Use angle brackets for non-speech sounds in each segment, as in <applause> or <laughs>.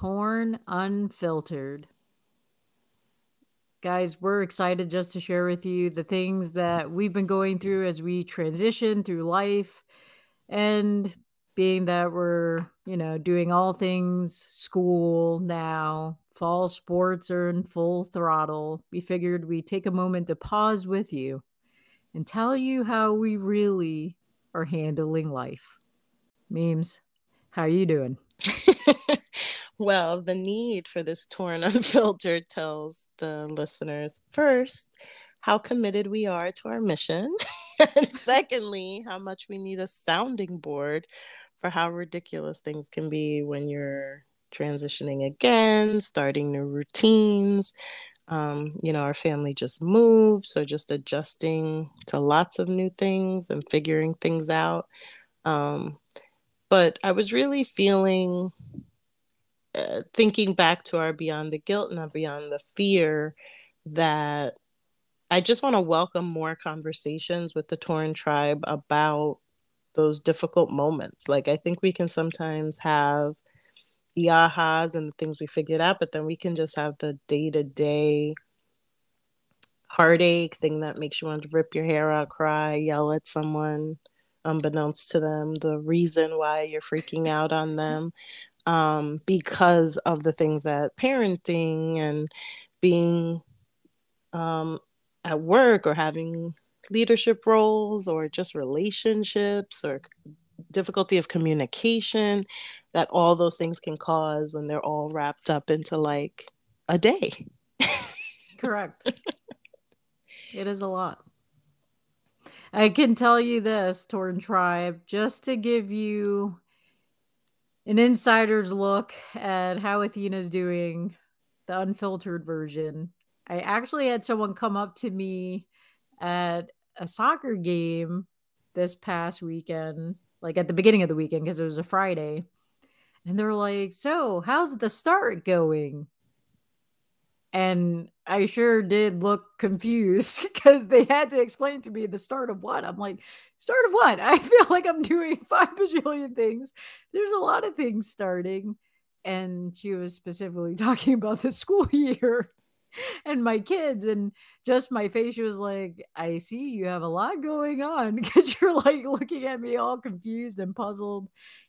Torn Unfiltered. Guys, we're excited just to share with you the things that we've been going through as we transition through life. And being that we're, you know, doing all things school now, fall sports are in full throttle, we figured we'd take a moment to pause with you and tell you how we really are handling life. Memes, how are you doing? <laughs> well, the need for this torn <laughs> unfiltered tells the listeners first how committed we are to our mission, <laughs> and secondly, how much we need a sounding board for how ridiculous things can be when you're transitioning again, starting new routines. Um, you know, our family just moved, so just adjusting to lots of new things and figuring things out. Um, but I was really feeling, uh, thinking back to our Beyond the Guilt and our Beyond the Fear, that I just want to welcome more conversations with the Torn tribe about those difficult moments. Like, I think we can sometimes have the ahas and the things we figured out, but then we can just have the day to day heartache thing that makes you want to rip your hair out, cry, yell at someone, unbeknownst to them, the reason why you're freaking out on them um, because of the things that parenting and being um, at work or having leadership roles or just relationships or difficulty of communication that all those things can cause when they're all wrapped up into like a day. Correct. <laughs> it is a lot. I can tell you this, Torn Tribe, just to give you an insider's look at how Athena's doing, the unfiltered version. I actually had someone come up to me at a soccer game this past weekend, like at the beginning of the weekend, because it was a Friday. And they're like, So, how's the start going? And I sure did look confused <laughs> because they had to explain to me the start of what. I'm like, start of what? <laughs> I feel like I'm doing <laughs> five bajillion things. There's a lot of things starting. And she was specifically <laughs> talking about the school year and my kids and just my face she was like i see you have a lot going on because you're like looking at me all confused and puzzled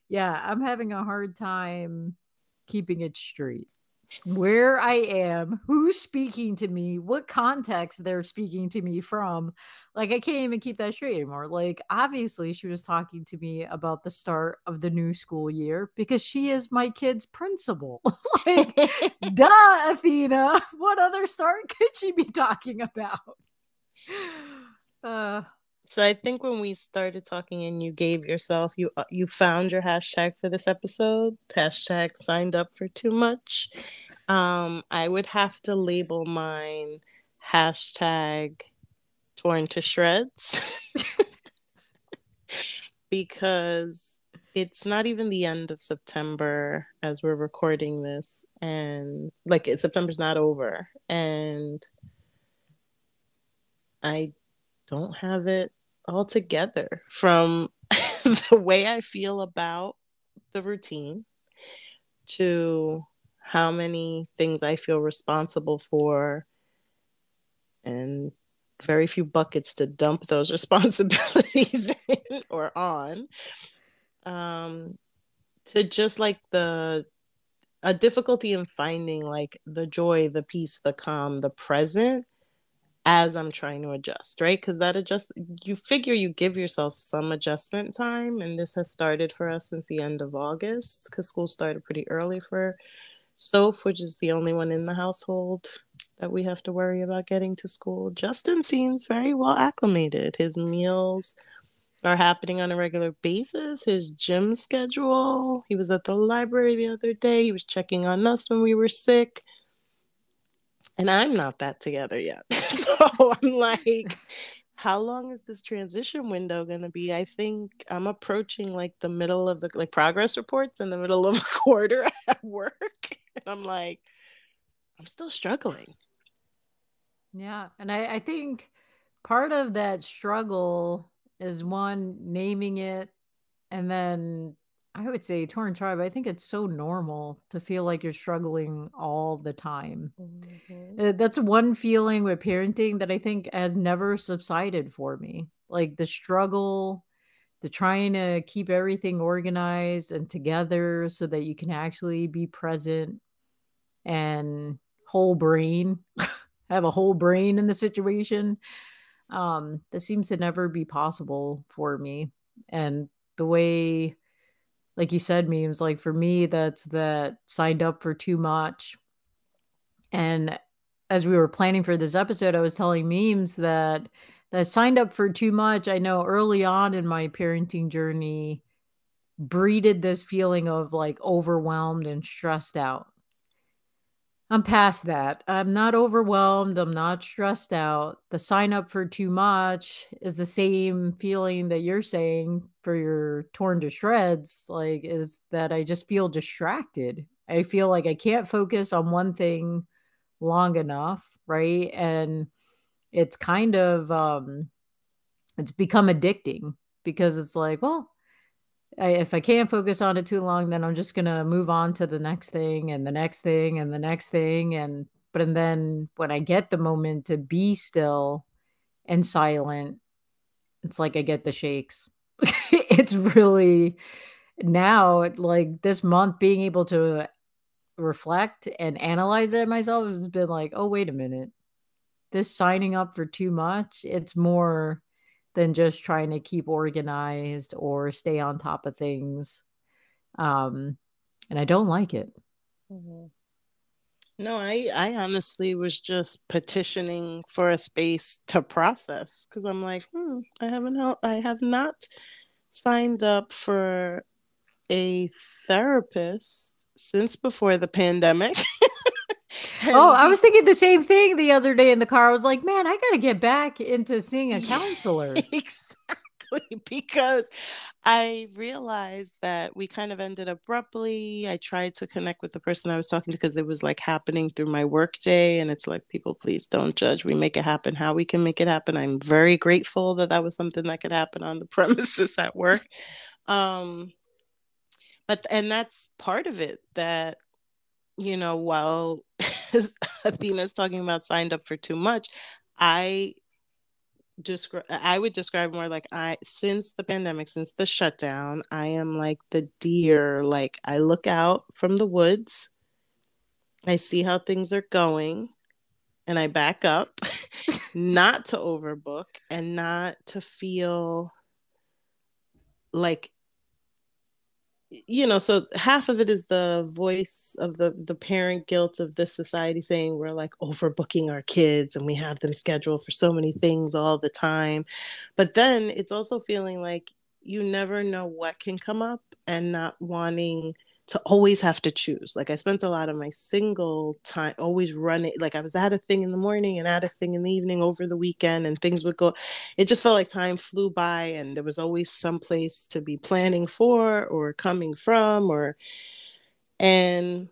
yeah i'm having a hard time keeping it straight where I am, who's speaking to me, what context they're speaking to me from. Like, I can't even keep that straight anymore. Like, obviously, she was talking to me about the start of the new school year because she is my kid's principal. <laughs> like, <laughs> duh, Athena. <laughs> What other start could she be talking about? <sighs> Uh, so I think when we started talking and you gave yourself you uh, you found your hashtag for this episode hashtag signed up for too much. Um, I would have to label mine hashtag torn to shreds <laughs> because it's not even the end of September as we're recording this, and like September's not over, and I don't have it all together from <laughs> the way I feel about the routine to how many things I feel responsible for and very few buckets to dump those <laughs> responsibilities in or on. Um to just like the a difficulty in finding like the joy the peace the calm the present as I'm trying to adjust, right? Because that adjust, you figure you give yourself some adjustment time, and this has started for us since the end of August because school started pretty early for Soph, which is the only one in the household that we have to worry about getting to school. Justin seems very well acclimated. His meals are happening on a regular basis. His gym schedule. He was at the library the other day. He was checking on us when we were sick. And I'm not that together yet. <laughs> so I'm like, how long is this transition window going to be? I think I'm approaching like the middle of the like progress reports in the middle of a <laughs> quarter at work. And I'm like, I'm still struggling. Yeah. And I, I think part of that struggle is one naming it and then I would say torn tribe. I think it's so normal to feel like you're struggling all the time. Mm-hmm. Uh, that's one feeling with parenting that I think has never subsided for me. Like the struggle, the trying to keep everything organized and together so that you can actually be present and whole brain, <laughs> have a whole brain in the situation. Um, that seems to never be possible for me. And the way like you said, memes. Like for me, that's that signed up for too much. And as we were planning for this episode, I was telling memes that that signed up for too much. I know early on in my parenting journey, breeded this feeling of like overwhelmed and stressed out. I'm past that. I'm not overwhelmed. I'm not stressed out. The sign up for too much is the same feeling that you're saying for your torn to shreds. Like, is that I just feel distracted. I feel like I can't focus on one thing long enough. Right. And it's kind of, um, it's become addicting because it's like, well, I, if I can't focus on it too long, then I'm just gonna move on to the next thing and the next thing and the next thing. And but and then when I get the moment to be still and silent, it's like I get the shakes. <laughs> it's really now like this month being able to reflect and analyze it myself has been like, oh wait a minute, this signing up for too much. It's more than just trying to keep organized or stay on top of things. Um, and I don't like it. Mm-hmm. No, I I honestly was just petitioning for a space to process because I'm like, hmm, I haven't I have not signed up for a therapist since before the pandemic. <laughs> <laughs> oh, I was thinking the same thing the other day in the car. I was like, man, I got to get back into seeing a counselor. <laughs> exactly. Because I realized that we kind of ended abruptly. I tried to connect with the person I was talking to because it was like happening through my work day. And it's like, people, please don't judge. We make it happen how we can make it happen. I'm very grateful that that was something that could happen on the <laughs> premises at work. Um, but, and that's part of it that you know, while <laughs> Athena's talking about signed up for too much, I describe I would describe more like I since the pandemic, since the shutdown, I am like the deer. Like I look out from the woods, I see how things are going, and I back up, <laughs> not to overbook and not to feel like you know so half of it is the voice of the the parent guilt of this society saying we're like overbooking our kids and we have them scheduled for so many things all the time. But then it's also feeling like you never know what can come up and not wanting to always have to choose. Like I spent a lot of my single time always running. Like I was at a thing in the morning and at a thing in the evening over the weekend, and things would go. It just felt like time flew by, and there was always some place to be planning for or coming from, or and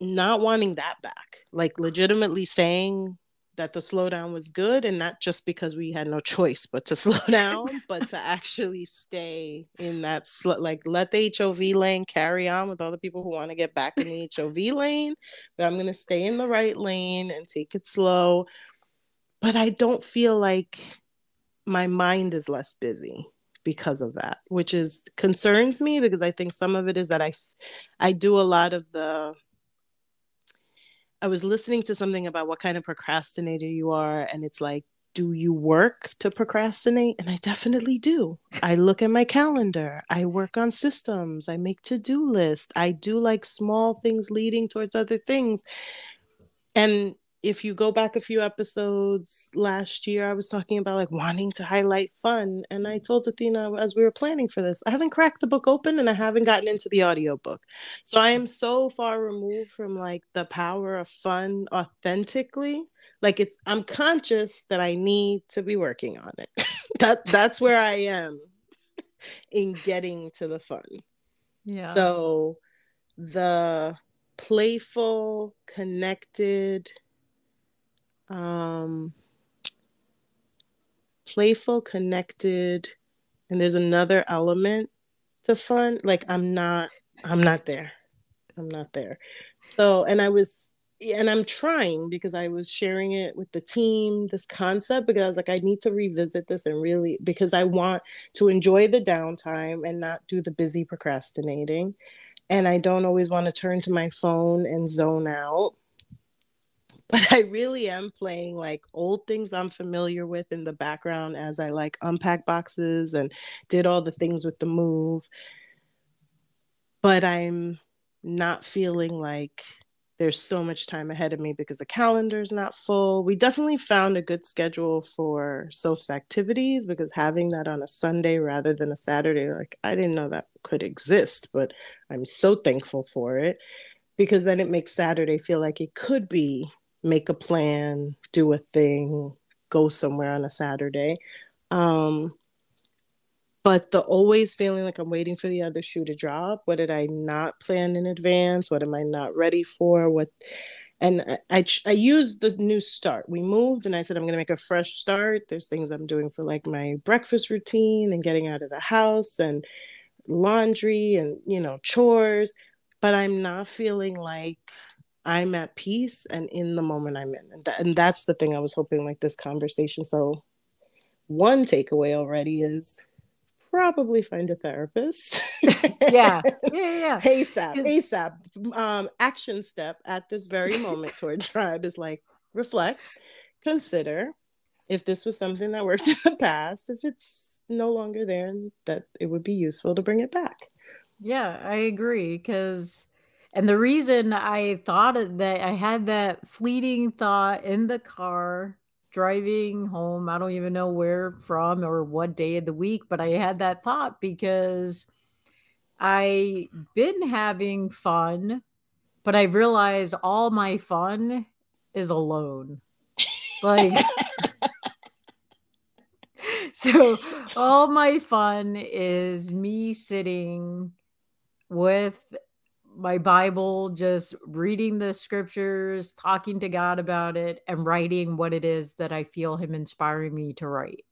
not wanting that back. Like legitimately saying that the slowdown was good and not just because we had no choice but to <laughs> slow down but to actually stay in that sl- like let the hov lane carry on with all the people who want to get back in the hov lane but i'm going to stay in the right lane and take it slow. But i don't feel like my mind is less busy because of that which is concerns me because i think some of it is that i i do a lot of the I was listening to something about what kind of procrastinator you are, and it's like, do you work to procrastinate? And I definitely do. I look at my calendar, I work on systems, I make to do lists, I do like small things leading towards other things. And if you go back a few episodes last year, I was talking about like wanting to highlight fun. And I told Athena as we were planning for this, I haven't cracked the book open and I haven't gotten into the audiobook. So I am so far removed from like the power of fun authentically. Like it's I'm conscious that I need to be working on it. <laughs> that that's where I am in getting to the fun. Yeah. So the playful, connected, um, playful, connected, and there's another element to fun. Like I'm not, I'm not there. I'm not there. So, and I was, and I'm trying because I was sharing it with the team, this concept, because I was like, I need to revisit this and really, because I want to enjoy the downtime and not do the busy procrastinating. And I don't always want to turn to my phone and zone out but I really am playing like old things I'm familiar with in the background as I like unpack boxes and did all the things with the move. But I'm not feeling like there's so much time ahead of me because the calendar's not full. We definitely found a good schedule for Soph's activities because having that on a Sunday rather than a Saturday, like I didn't know that could exist, but I'm so thankful for it because then it makes Saturday feel like it could be make a plan, do a thing, go somewhere on a Saturday. Um, but the always feeling like I'm waiting for the other shoe to drop. What did I not plan in advance? What am I not ready for? What and I, I, I used the new start. We moved, and I said I'm going to make a fresh start. There's things I'm doing for like my breakfast routine and getting out of the house and laundry and you know chores, but I'm not feeling like I'm at peace and in the moment I'm in. And, and that's the thing I was hoping like this conversation. So one takeaway already is probably find a therapist. <laughs> yeah. Yeah. Yeah. <laughs> ASAP. ASAP. Um, action step at this very moment <laughs> Torn tribe is like reflect, consider if this was something that worked in the past, if it's no longer there, and that it would be useful to bring it back. Yeah, I agree. Because and the reason I thought that I had that fleeting thought in the car driving home, I don't even know where from or what day of the week, but I had that thought because I've been having fun, but I realized all my fun is alone. Like <laughs> so all my fun is me sitting with my Bible, just reading the scriptures, talking to God about it, and writing what it is that I feel Him inspiring me to write.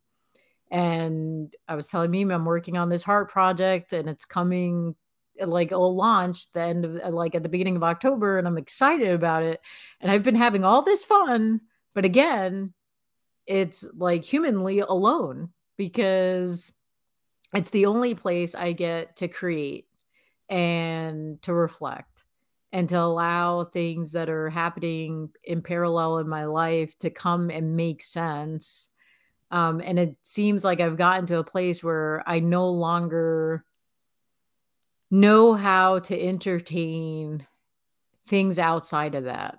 And I was telling Mimi I'm working on this heart project, and it's coming uh, like it'll launch the end of uh, like at the beginning of October, and I'm excited about it. And I've been having all this fun, but again, it's like humanly alone because it's the only place I get to create and to reflect and to allow things that are happening in parallel in my life to come and make sense. Um, and it seems like I've gotten to a place where I no longer know how to entertain things outside of that.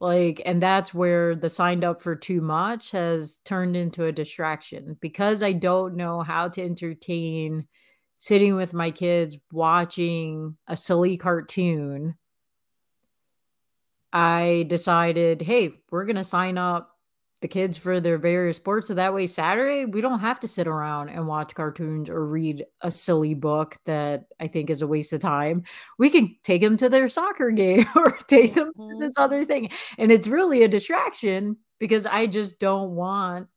Like, and that's where the signed up for too much has turned into a distraction because I don't know how to entertain sitting with my kids watching a silly cartoon, I decided, hey, we're going to sign up the kids for their various sports. So that way, Saturday, we don't have to sit around and watch cartoons or read a silly book that I think is a waste of time. We can take them to their soccer game <laughs> or take them to this other mm-hmm. thing. And it's really a distraction because I just don't want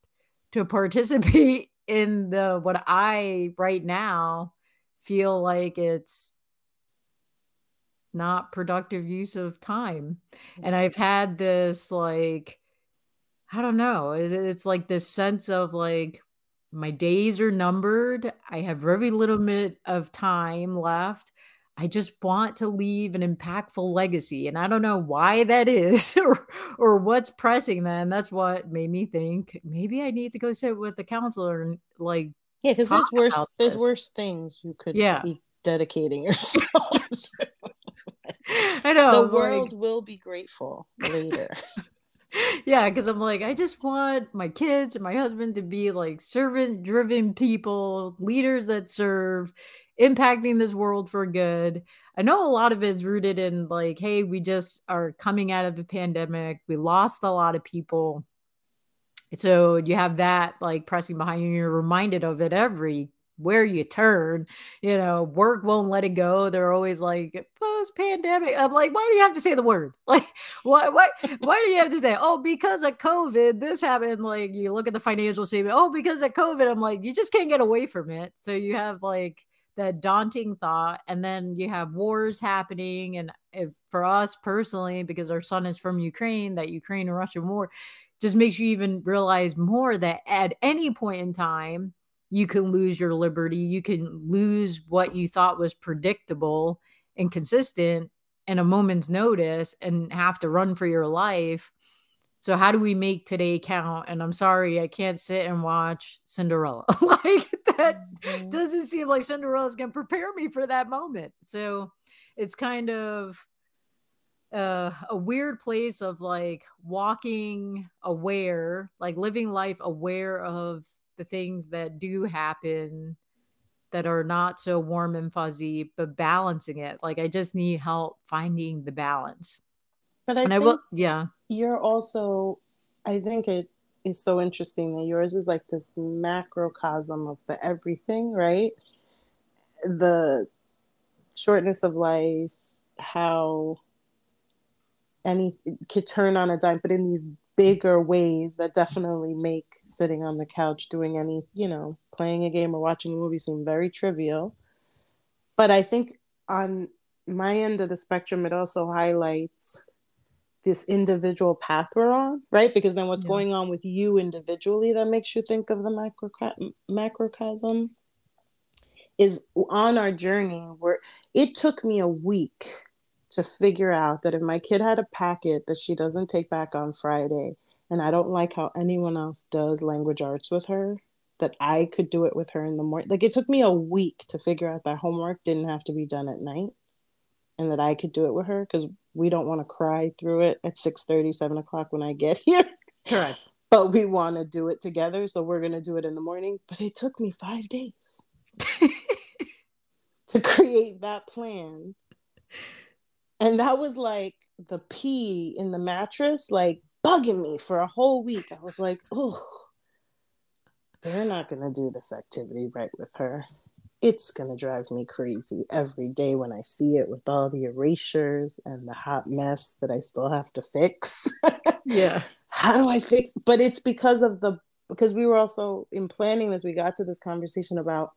to participate <laughs> in the what I right now feel like it's not productive use of time. And I've had this like I don't know, it's like this sense of like my days are numbered. I have very little bit of time left. I just want to leave an impactful legacy. And I don't know why that is <laughs> or, or what's pressing that. And that's what made me think maybe I need to go sit with a counselor and like yeah, because there's worse there's worse things you could yeah. be dedicating <laughs> yourself I know the world like... will be grateful later. <laughs> yeah, because I'm like, I just want my kids and my husband to be like servant driven people, leaders that serve, impacting this world for good. I know a lot of it is rooted in like, hey, we just are coming out of a pandemic. We lost a lot of people. So you have that like pressing behind you. You're reminded of it every where you turn, you know, work won't let it go. They're always like post pandemic. I'm like, why do you have to say the word? <laughs> Like, why, why, why do you have to say, oh, because of COVID, this happened? Like, you look at the financial statement, oh, because of COVID. I'm like, you just can't get away from it. So you have like that daunting thought, and then you have wars happening. And if, for us personally, because our son is from Ukraine, that Ukraine and Russian war just makes you even realize more that at any point in time, you can lose your liberty. You can lose what you thought was predictable and consistent in a moment's notice and have to run for your life. So how do we make today count? And I'm sorry, I can't sit and watch Cinderella. <laughs> like that mm-hmm. doesn't seem like Cinderella's gonna prepare me for that moment. So it's kind of uh, a weird place of like walking aware, like living life aware of the things that do happen that are not so warm and fuzzy, but balancing it. Like I just need help finding the balance. But I, and I will, yeah. You're also, I think it is so interesting that yours is like this macrocosm of the everything, right? The shortness of life, how any could turn on a dime, but in these bigger ways that definitely make sitting on the couch doing any you know playing a game or watching a movie seem very trivial. But i think on my end of the spectrum it also highlights this individual path we're on right? Because then what's yeah. going on with you individually that makes you think of the macro macrocosm is on our journey. Where it took me a week to figure out that if my kid had a packet that she doesn't take back on Friday, and I don't like how anyone else does language arts with her, that I could do it with her in the morning. Like it took me a week to figure out that homework didn't have to be done at night and that I could do it with her because we don't want to cry through it at 6 30, 7 o'clock when I get <laughs> here. Correct. but we want to do it together. So we're going to do it in the morning. But it took me five days <laughs> to create that plan and that was like the pee in the mattress, like bugging me for a whole week. I was like, oh, they're not going to do this activity right with her. It's going to drive me crazy every day when I see it with all the erasures and the hot mess that I still have to fix. <laughs> yeah. How do I fix? But it's because of the, because we were also in planning this, we got to this conversation about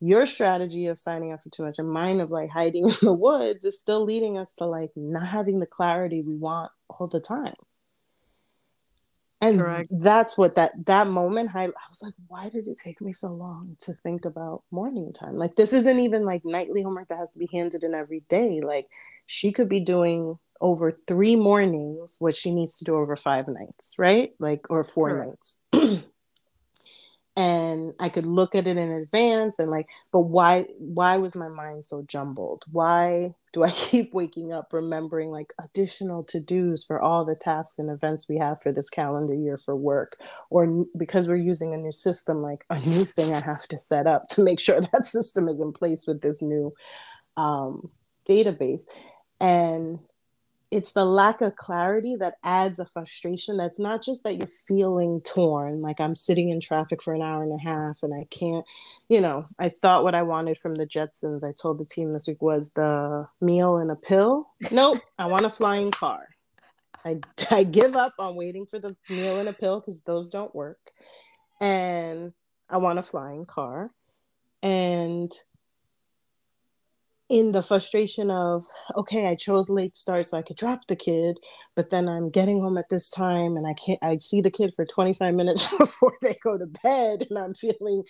your strategy of signing up for too much and mine of like hiding <laughs> in the woods is still leading us to like not having the clarity we want all the time. And Correct. that's what that that moment I, I was like why did it take me so long to think about morning time? Like this isn't even like nightly homework that has to be handed in every day. Like she could be doing over three mornings what she needs to do over five nights right? Like or four Correct. nights <clears throat> and I could look at it in advance and like, but why why was my mind so jumbled? Why do I <laughs> keep waking up remembering like additional to-dos for all the tasks and events we have for this calendar year for work? Or because we're using a new system, like a new thing I have to set up to make sure <laughs> that system is in place with this new um, database. And it's the lack of clarity that adds a frustration that's not just that you're feeling torn like i'm sitting in traffic for an hour and a half and i can't you know i thought what i wanted from the jetsons i told the team this week was the meal and a pill. Nope i want a flying car. I, <laughs> I give up on waiting for the meal and a pill because those don't work. And i want a flying car. And in the frustration of okay i chose late start so i could drop the kid but then i'm getting home at this time and i can't i see the kid for 25 minutes <laughs> before they go to bed and i'm feeling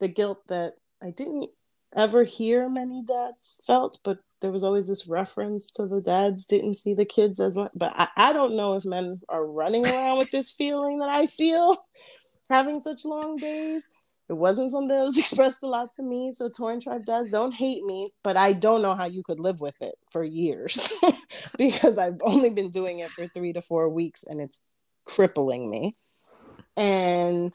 the guilt that i didn't ever hear many dads felt but there was always this reference to the dads didn't see the kids as much. But I, I don't know if men are running around with this feeling that i feel <laughs> having such long days it wasn't something that was <laughs> expressed a lot to me. So Torn Tribe does. Don't hate me, but I don't know how you could live with it for years <laughs> because I've only been doing it for three to four weeks and it's crippling me. And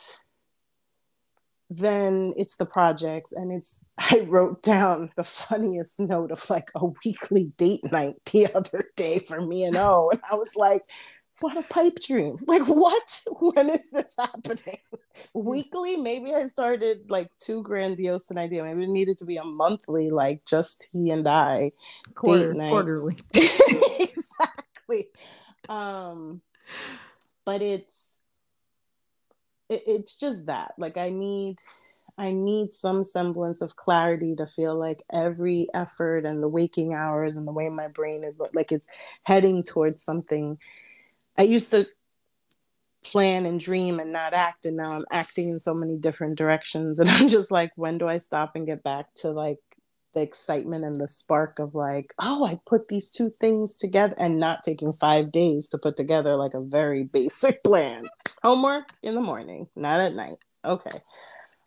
then it's the projects and it's <laughs> i wrote down the funniest note of like a weekly date night the other day for me and o and i was like what a pipe dream. Like what? <laughs> When is this happening? Weekly? Maybe i started like too grandiose an idea. Maybe it needed to be a monthly like just he and i Quarter, quarterly. <laughs> Exactly. Um but it's it, it's just that. Like i need i need some semblance of clarity to feel like every effort and the waking hours and the way my brain is like it's heading towards something i used to plan and dream and not act and now i'm acting in so many different directions <laughs> and i'm just like when do i stop and get back to like the excitement and the spark of like oh i put these two things together and not taking five days to put together like a very basic <laughs> plan? Homework in the morning not at night. Okay.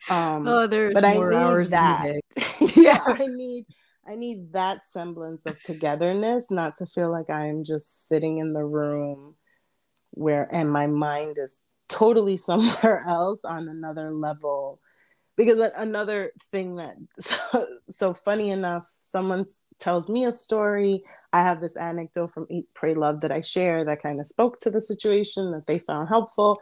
Um oh there's but i need that. <laughs> yeah i need i need that semblance of togetherness not to feel like i'm just sitting in the room where and my mind is totally <laughs> somewhere else on another level. Because another thing that so, <laughs> so, funny enough someone tells me a story. I have this anecdote from eat pray love that i share that kind of spoke to the situation that they found helpful.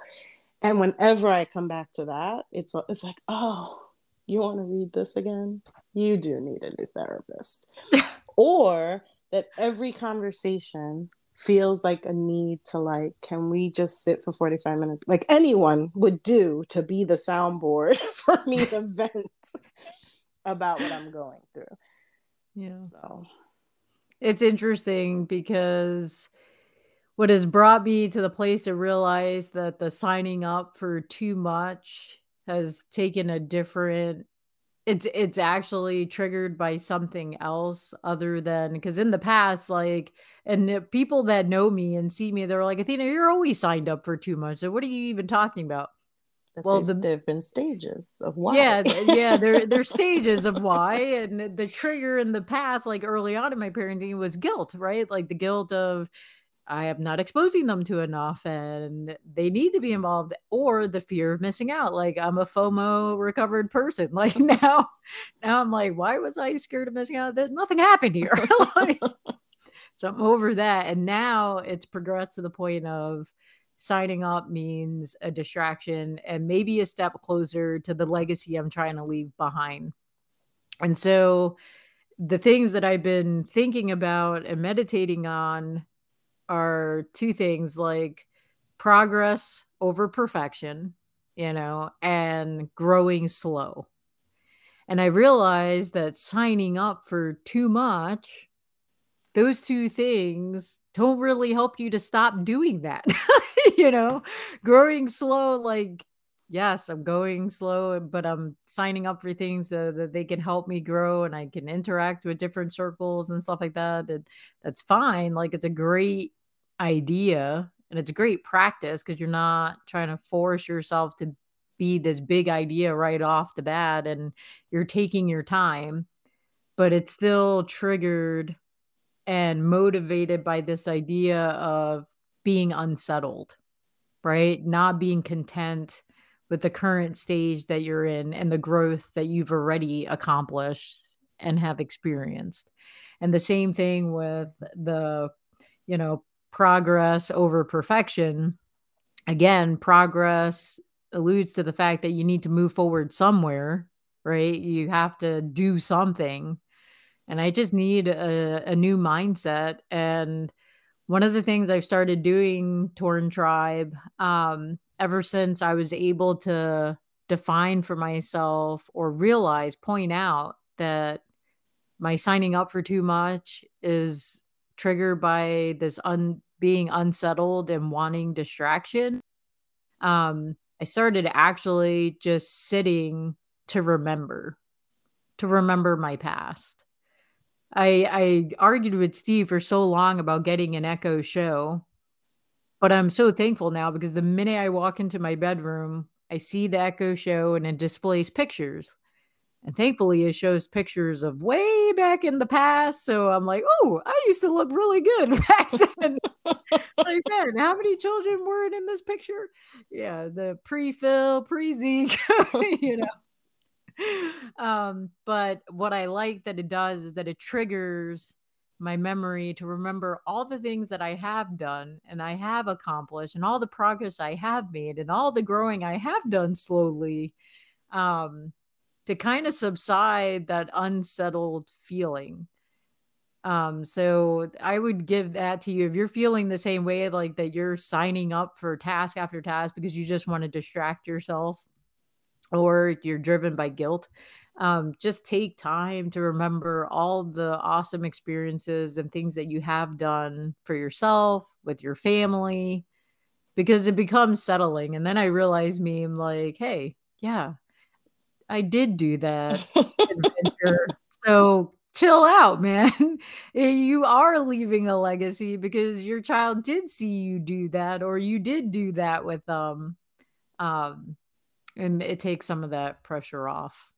And whenever i come back to that it's it's like oh you want to read this again? You do need a new therapist. <laughs> Or that every conversation feels like a need to like can we just sit for 45 minutes? Like anyone would do to be the soundboard <laughs> for me to <laughs> vent about what i'm going through. Yeah. So. It's interesting because what has brought me to the place to realize that the signing up for too much has taken a different it's it's actually triggered by something else other than because in the past like and people that know me and see me they're like athena you're always signed up for too much. So what are you even talking about? Well the, there have been stages of why. yeah yeah there there's <laughs> stages of why and the trigger in the past like early on in my parenting was guilt right? Like the guilt of I am not exposing them to enough and they need to be mm-hmm. involved or the fear of missing out. Like I'm a FOMO recovered person. <laughs> Like now, now I'm like, why was I scared of missing out? There's nothing happened here. <laughs> like, <laughs> so I'm over that. And now it's progressed to the point of signing up means a distraction and maybe a step closer to the legacy I'm trying to leave behind. And so the things that I've been thinking about and meditating on are two things like progress over perfection, you know, and growing slow. And I realized that signing up for too much, those two things don't really help you to stop doing that. <laughs> you know, growing slow, like, yes, I'm going slow, but I'm signing up for things so that they can help me grow and I can interact with different circles and stuff like that. And that's fine. Like, it's a great idea and it's a great practice because you're not trying to force yourself to be this big idea right off the bat and you're taking your time but it's still triggered and motivated by this idea of being unsettled right? Not being content with the current stage that you're in and the growth that you've already accomplished and have experienced. And the same thing with the you know progress over perfection, again, progress alludes to the fact that you need to move forward somewhere, right? You have to do something. And I just need a, a new mindset. And one of the things I've started doing, Torn Tribe, um, ever since I was able to define for myself or realize, point out that my signing up for too much is triggered by this un being unsettled and wanting distraction. Um i started actually just sitting to remember to remember my past. I i argued with steve for so long about getting an echo show but i'm so thankful now because the minute i walk into my bedroom i see the echo show and it displays pictures And thankfully, it shows pictures of way back in the past. So I'm like, oh, I used to look really good <laughs> back then. <laughs> like, man, how many children were in this picture? Yeah, the pre Phil, pre Zeke, <laughs> you know. Um, but what I like that it does is that it triggers my memory to remember all the things that I have done and I have accomplished and all the progress I have made and all the growing I have done slowly um, to kind of subside that unsettled feeling. Um, so I would give that to you if you're feeling the same way, like that you're signing up for task after task because you just want to distract yourself or you're driven by guilt um, just take time to remember all the awesome experiences and things that you have done for yourself with your family because it becomes settling and then i realize me like hey yeah i did do that <laughs> so chill out man. <laughs> You are leaving a legacy because your child did see you do that or you did do that with them um and it takes some of that pressure off.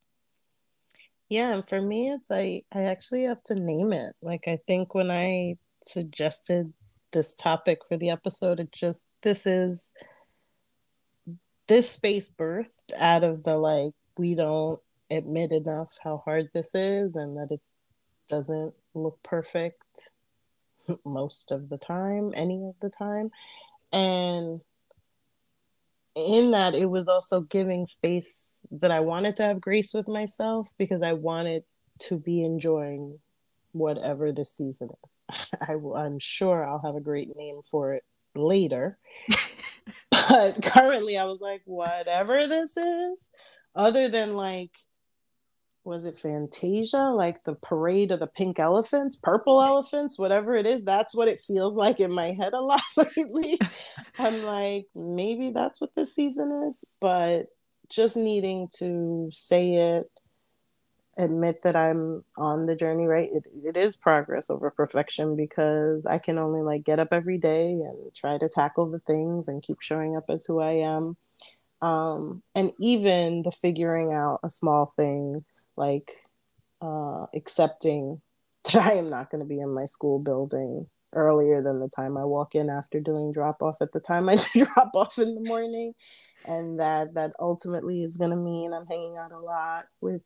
Yeah, and for me, it's like I actually have to name it. Like I think when I suggested this topic for the episode, it just this is this space birthed out of the like we don't admit enough how hard this is and that it doesn't look perfect <laughs> most of the time, any of the time. And in that it was also giving space that I wanted to have grace with myself because I wanted to be enjoying whatever this season is. <laughs> I will, I'm sure I'll have a great name for it later. <laughs> but currently I was like whatever this is other than like was it Fantasia, like the parade of the pink elephants, purple elephants, whatever it is. That's what it feels like in my head a <laughs> lot lately. I'm like, maybe that's what this season is, but just needing to say it, admit that I'm on the journey, right? It, it is progress over perfection because I can only like get up every day and try to tackle the things and keep showing up as who I am. Um, and even the figuring out a small thing like uh, accepting <laughs> that I am not going to be in my school building earlier than the time I walk in after doing drop off at the time I <laughs> drop off in the morning. And that that ultimately is going to mean I'm hanging out a lot with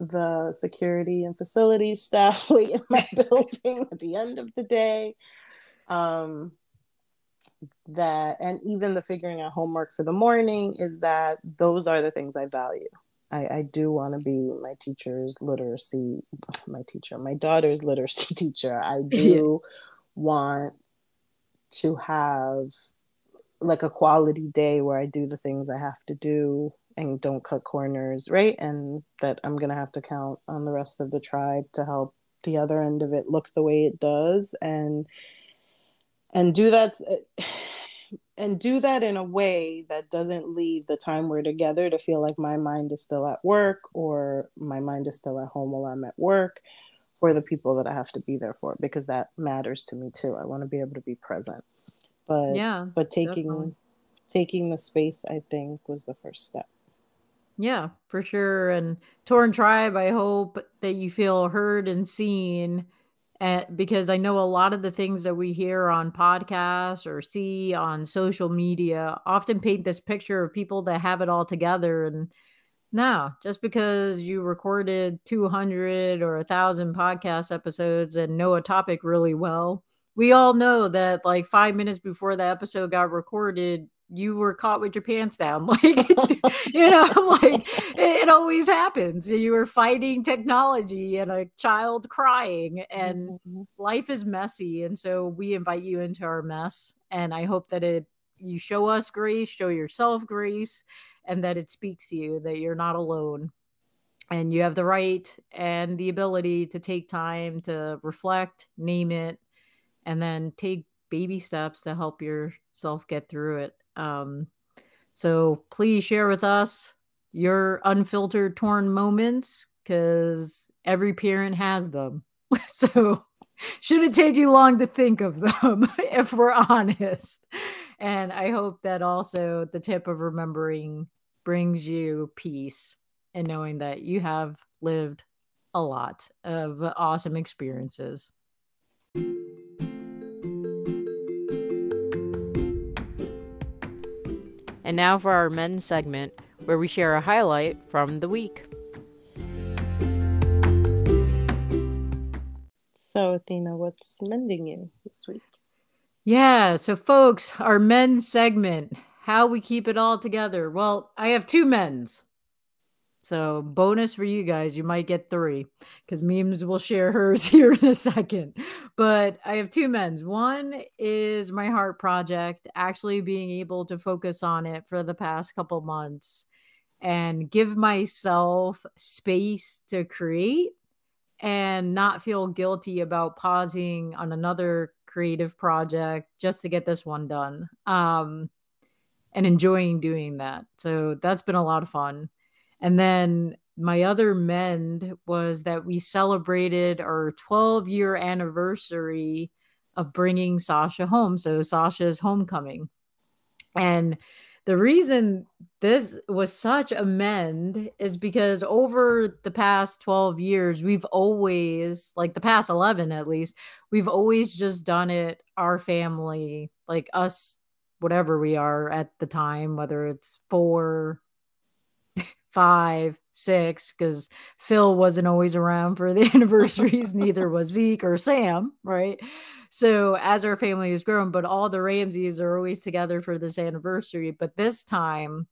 the security and facilities staff <laughs> in my building at the end of the day. Um, that and even the figuring out homework for the morning is that those are the things I value. I, I do want to be my teacher's literacy, my teacher, my daughter's <laughs> literacy teacher. I do want to have like a quality day where I do the things I have to do and don't cut corners, right? And that I'm going to have to count on the rest of the tribe to help the other end of it look the way it does and and do that and do that in a way that doesn't leave the time we're together to feel like my mind is still at work or my mind is still at home while I'm at work for the people that I have to be there for because that matters to me too. I want to be able to be present. But yeah, but taking definitely. taking the space I think was the first step. Yeah, for sure. And Torn Tribe, I hope that you feel heard and seen and because I know a lot of the things that we hear on podcasts or see on social media often paint this picture of people that have it all together. And no, just because you recorded 200 or a thousand podcast episodes and know a topic really well, we all know that like five minutes before the episode got recorded, you were caught with your pants down <laughs> like you know like it, it, always happens you were fighting technology and a child crying and mm-hmm. life is messy and so we invite you into our mess and i hope that it you show us grace show yourself grace and that it speaks to you that you're not alone and you have the right and the ability to take time to reflect name it and then take baby steps to help yourself get through it um, so please share with us your unfiltered torn moments because every parent has them. <laughs> so shouldn't take you long to think of them <laughs> if we're honest. And I hope that also the tip of remembering brings you peace and knowing that you have lived a lot of awesome experiences. And now for our men's segment, where we share a highlight from the week. So, Athena, what's mending you this week? Yeah, so folks, our men's segment, how we keep it all together. Well, I have two men's. So, bonus for you guys, you might get three because memes will share hers <laughs> here in a second. But I have two men's. One is my heart project, actually being able to focus on it for the past couple months and give myself space to create and not feel guilty about pausing on another creative project just to get this one done. Um, and enjoying doing that. So that's been a lot of fun. And then my other mend was that we celebrated our 12 year anniversary of bringing Sasha home. So Sasha's homecoming. And the reason this was such a mend is because over the past 12 years, we've always, like the past 11 at least, we've always just done it our family, like us, whatever we are at the time, whether it's four, five, six, because Phil wasn't always around for the <laughs> anniversaries, <laughs> neither was Zeke or Sam, right? So as our family has grown, but all the Ramseys are always together for this anniversary. But this time,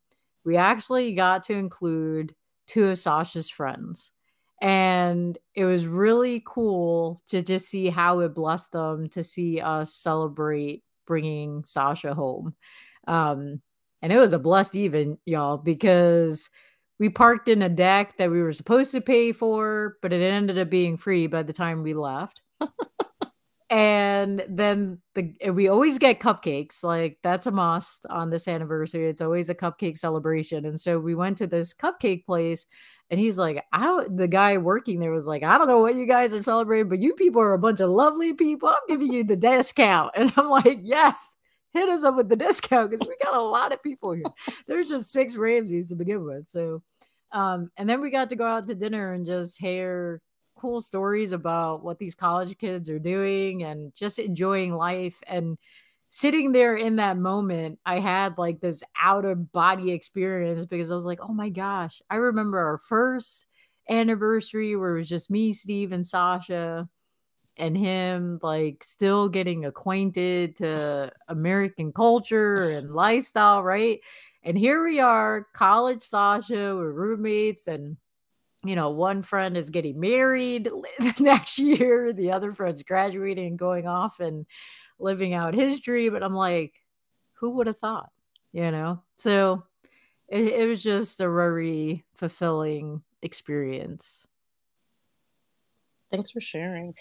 we actually got to include two of Sasha's friends. And it was really cool to just see how it blessed them to see us celebrate bringing Sasha home. Um, and it was a blessed even, y'all, because we parked in a deck that we were supposed to pay for, but it ended up being free by the time we left. <laughs> and then the we always get cupcakes, like that's a must on this anniversary. It's always a cupcake celebration. And so we went to this cupcake place and he's like, I don't the guy working there was like, I don't know what you guys are celebrating, but you people are a bunch of lovely people. I'm giving you the discount. <laughs> And I'm like, yes, hit us up with the <laughs> discount because we got a lot of people here. There's just six Ramseys to begin with. So, um, and then we got to go out to dinner and just hear cool stories about what these college kids are doing and just enjoying life. And sitting there in that moment, I had like this out of body experience because I was like, oh my gosh, I remember our first anniversary where it was just me, Steve, and Sasha and him like still getting acquainted to American culture <laughs> and lifestyle, right? And here we are, college Sasha, we're roommates, and you know, one friend is getting married <laughs> next year, the other friend's graduating and going off and living out his dream. But I'm like, who would have thought? You know? So it, it was just a very fulfilling experience. Thanks for sharing.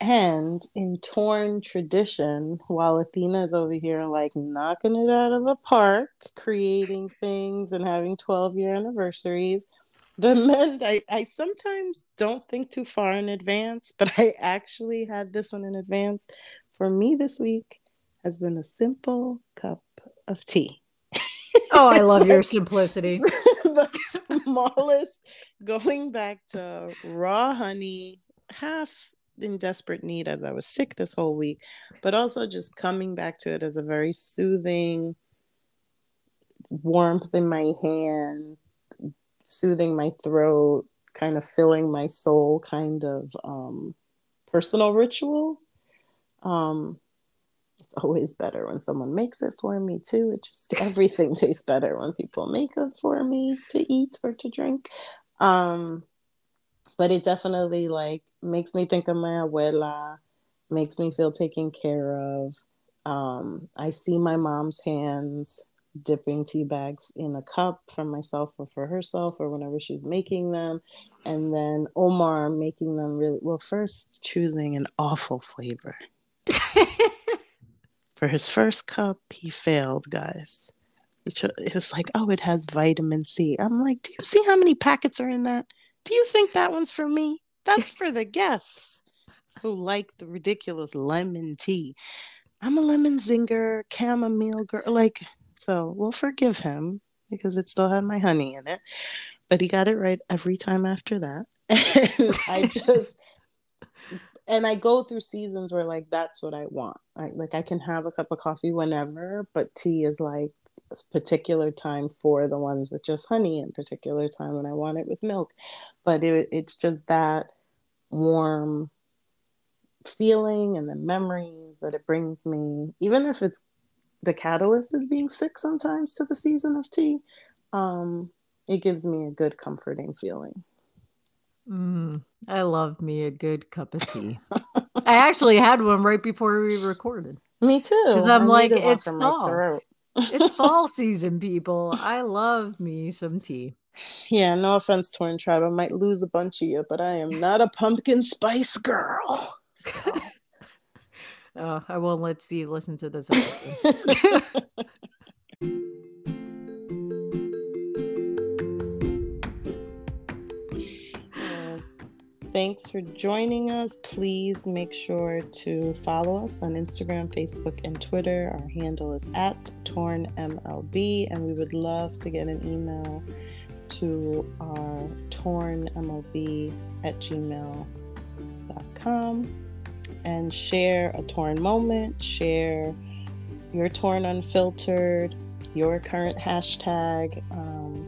And in torn tradition, while Athena's over here like knocking it out of the park, creating things and having 12 year anniversaries, the <laughs> men, I, I sometimes don't think too far in advance, but I actually had this one in advance. For me this week has been a simple cup of tea. <laughs> Oh, I love your simplicity. <laughs> the smallest, going back to raw honey, half in desperate need as I was sick this whole week, but also just coming back to it as a very soothing warmth in my hand, soothing my throat, kind of filling my soul kind of um, personal ritual. Um, it's always better when someone makes it for me too. It just <laughs> everything tastes better when people make it for me to eat or to drink. Um, but it definitely like makes me think of my abuela, makes me feel taken care of. Um, I see my mom's hands dipping tea bags in a cup for myself or for herself or whenever she's making them. And then Omar making them really well, first choosing an awful flavor. <laughs> for his first cup, he failed, guys. It was like, oh, it has vitamin C. I'm like, do you see how many packets are in that? Do you think that one's for me? That's <laughs> for the guests who like the ridiculous lemon tea. I'm a lemon zinger, chamomile girl. Like, so we'll forgive him. because it still had my honey in it. But he got it right every time after that. <laughs> And I just <laughs> and I go through seasons where like that's what I want. I, like I can have a cup of coffee whenever, but tea is like a particular time for the ones with just honey and particular time when I want it with milk. But it, it's just that warm feeling and the memories that it brings me, even if it's the catalyst is being sick sometimes to the season of tea, um, it gives me a good comforting feeling. Mm, I love me a good cup of tea. I actually had one right before we recorded. Me too. Because I'm like, it's fall. it's <laughs> fall season, people. I love me some tea. Yeah, no offense, Torn Tribe. I might lose a bunch of you, but I am not a pumpkin spice girl. So. <laughs> oh, uh, I won't let Steve listen to this. <laughs> Uh, thanks for joining us. Please make sure to follow us on Instagram, Facebook, and Twitter. Our handle is at TornMLB, and we would love to get an email to our tornmlb at gmail.com and share a torn moment, share your torn unfiltered, your current hashtag, um,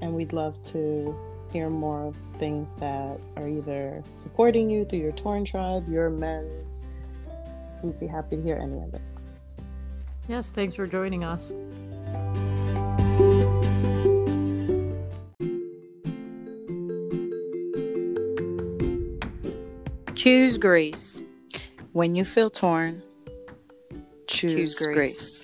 and we'd love to hear more of things that are either supporting you through your torn tribe, your men's. We'd be happy to hear any of it. Yes, thanks for joining us. Choose grace. When you feel torn, choose, choose grace. grace.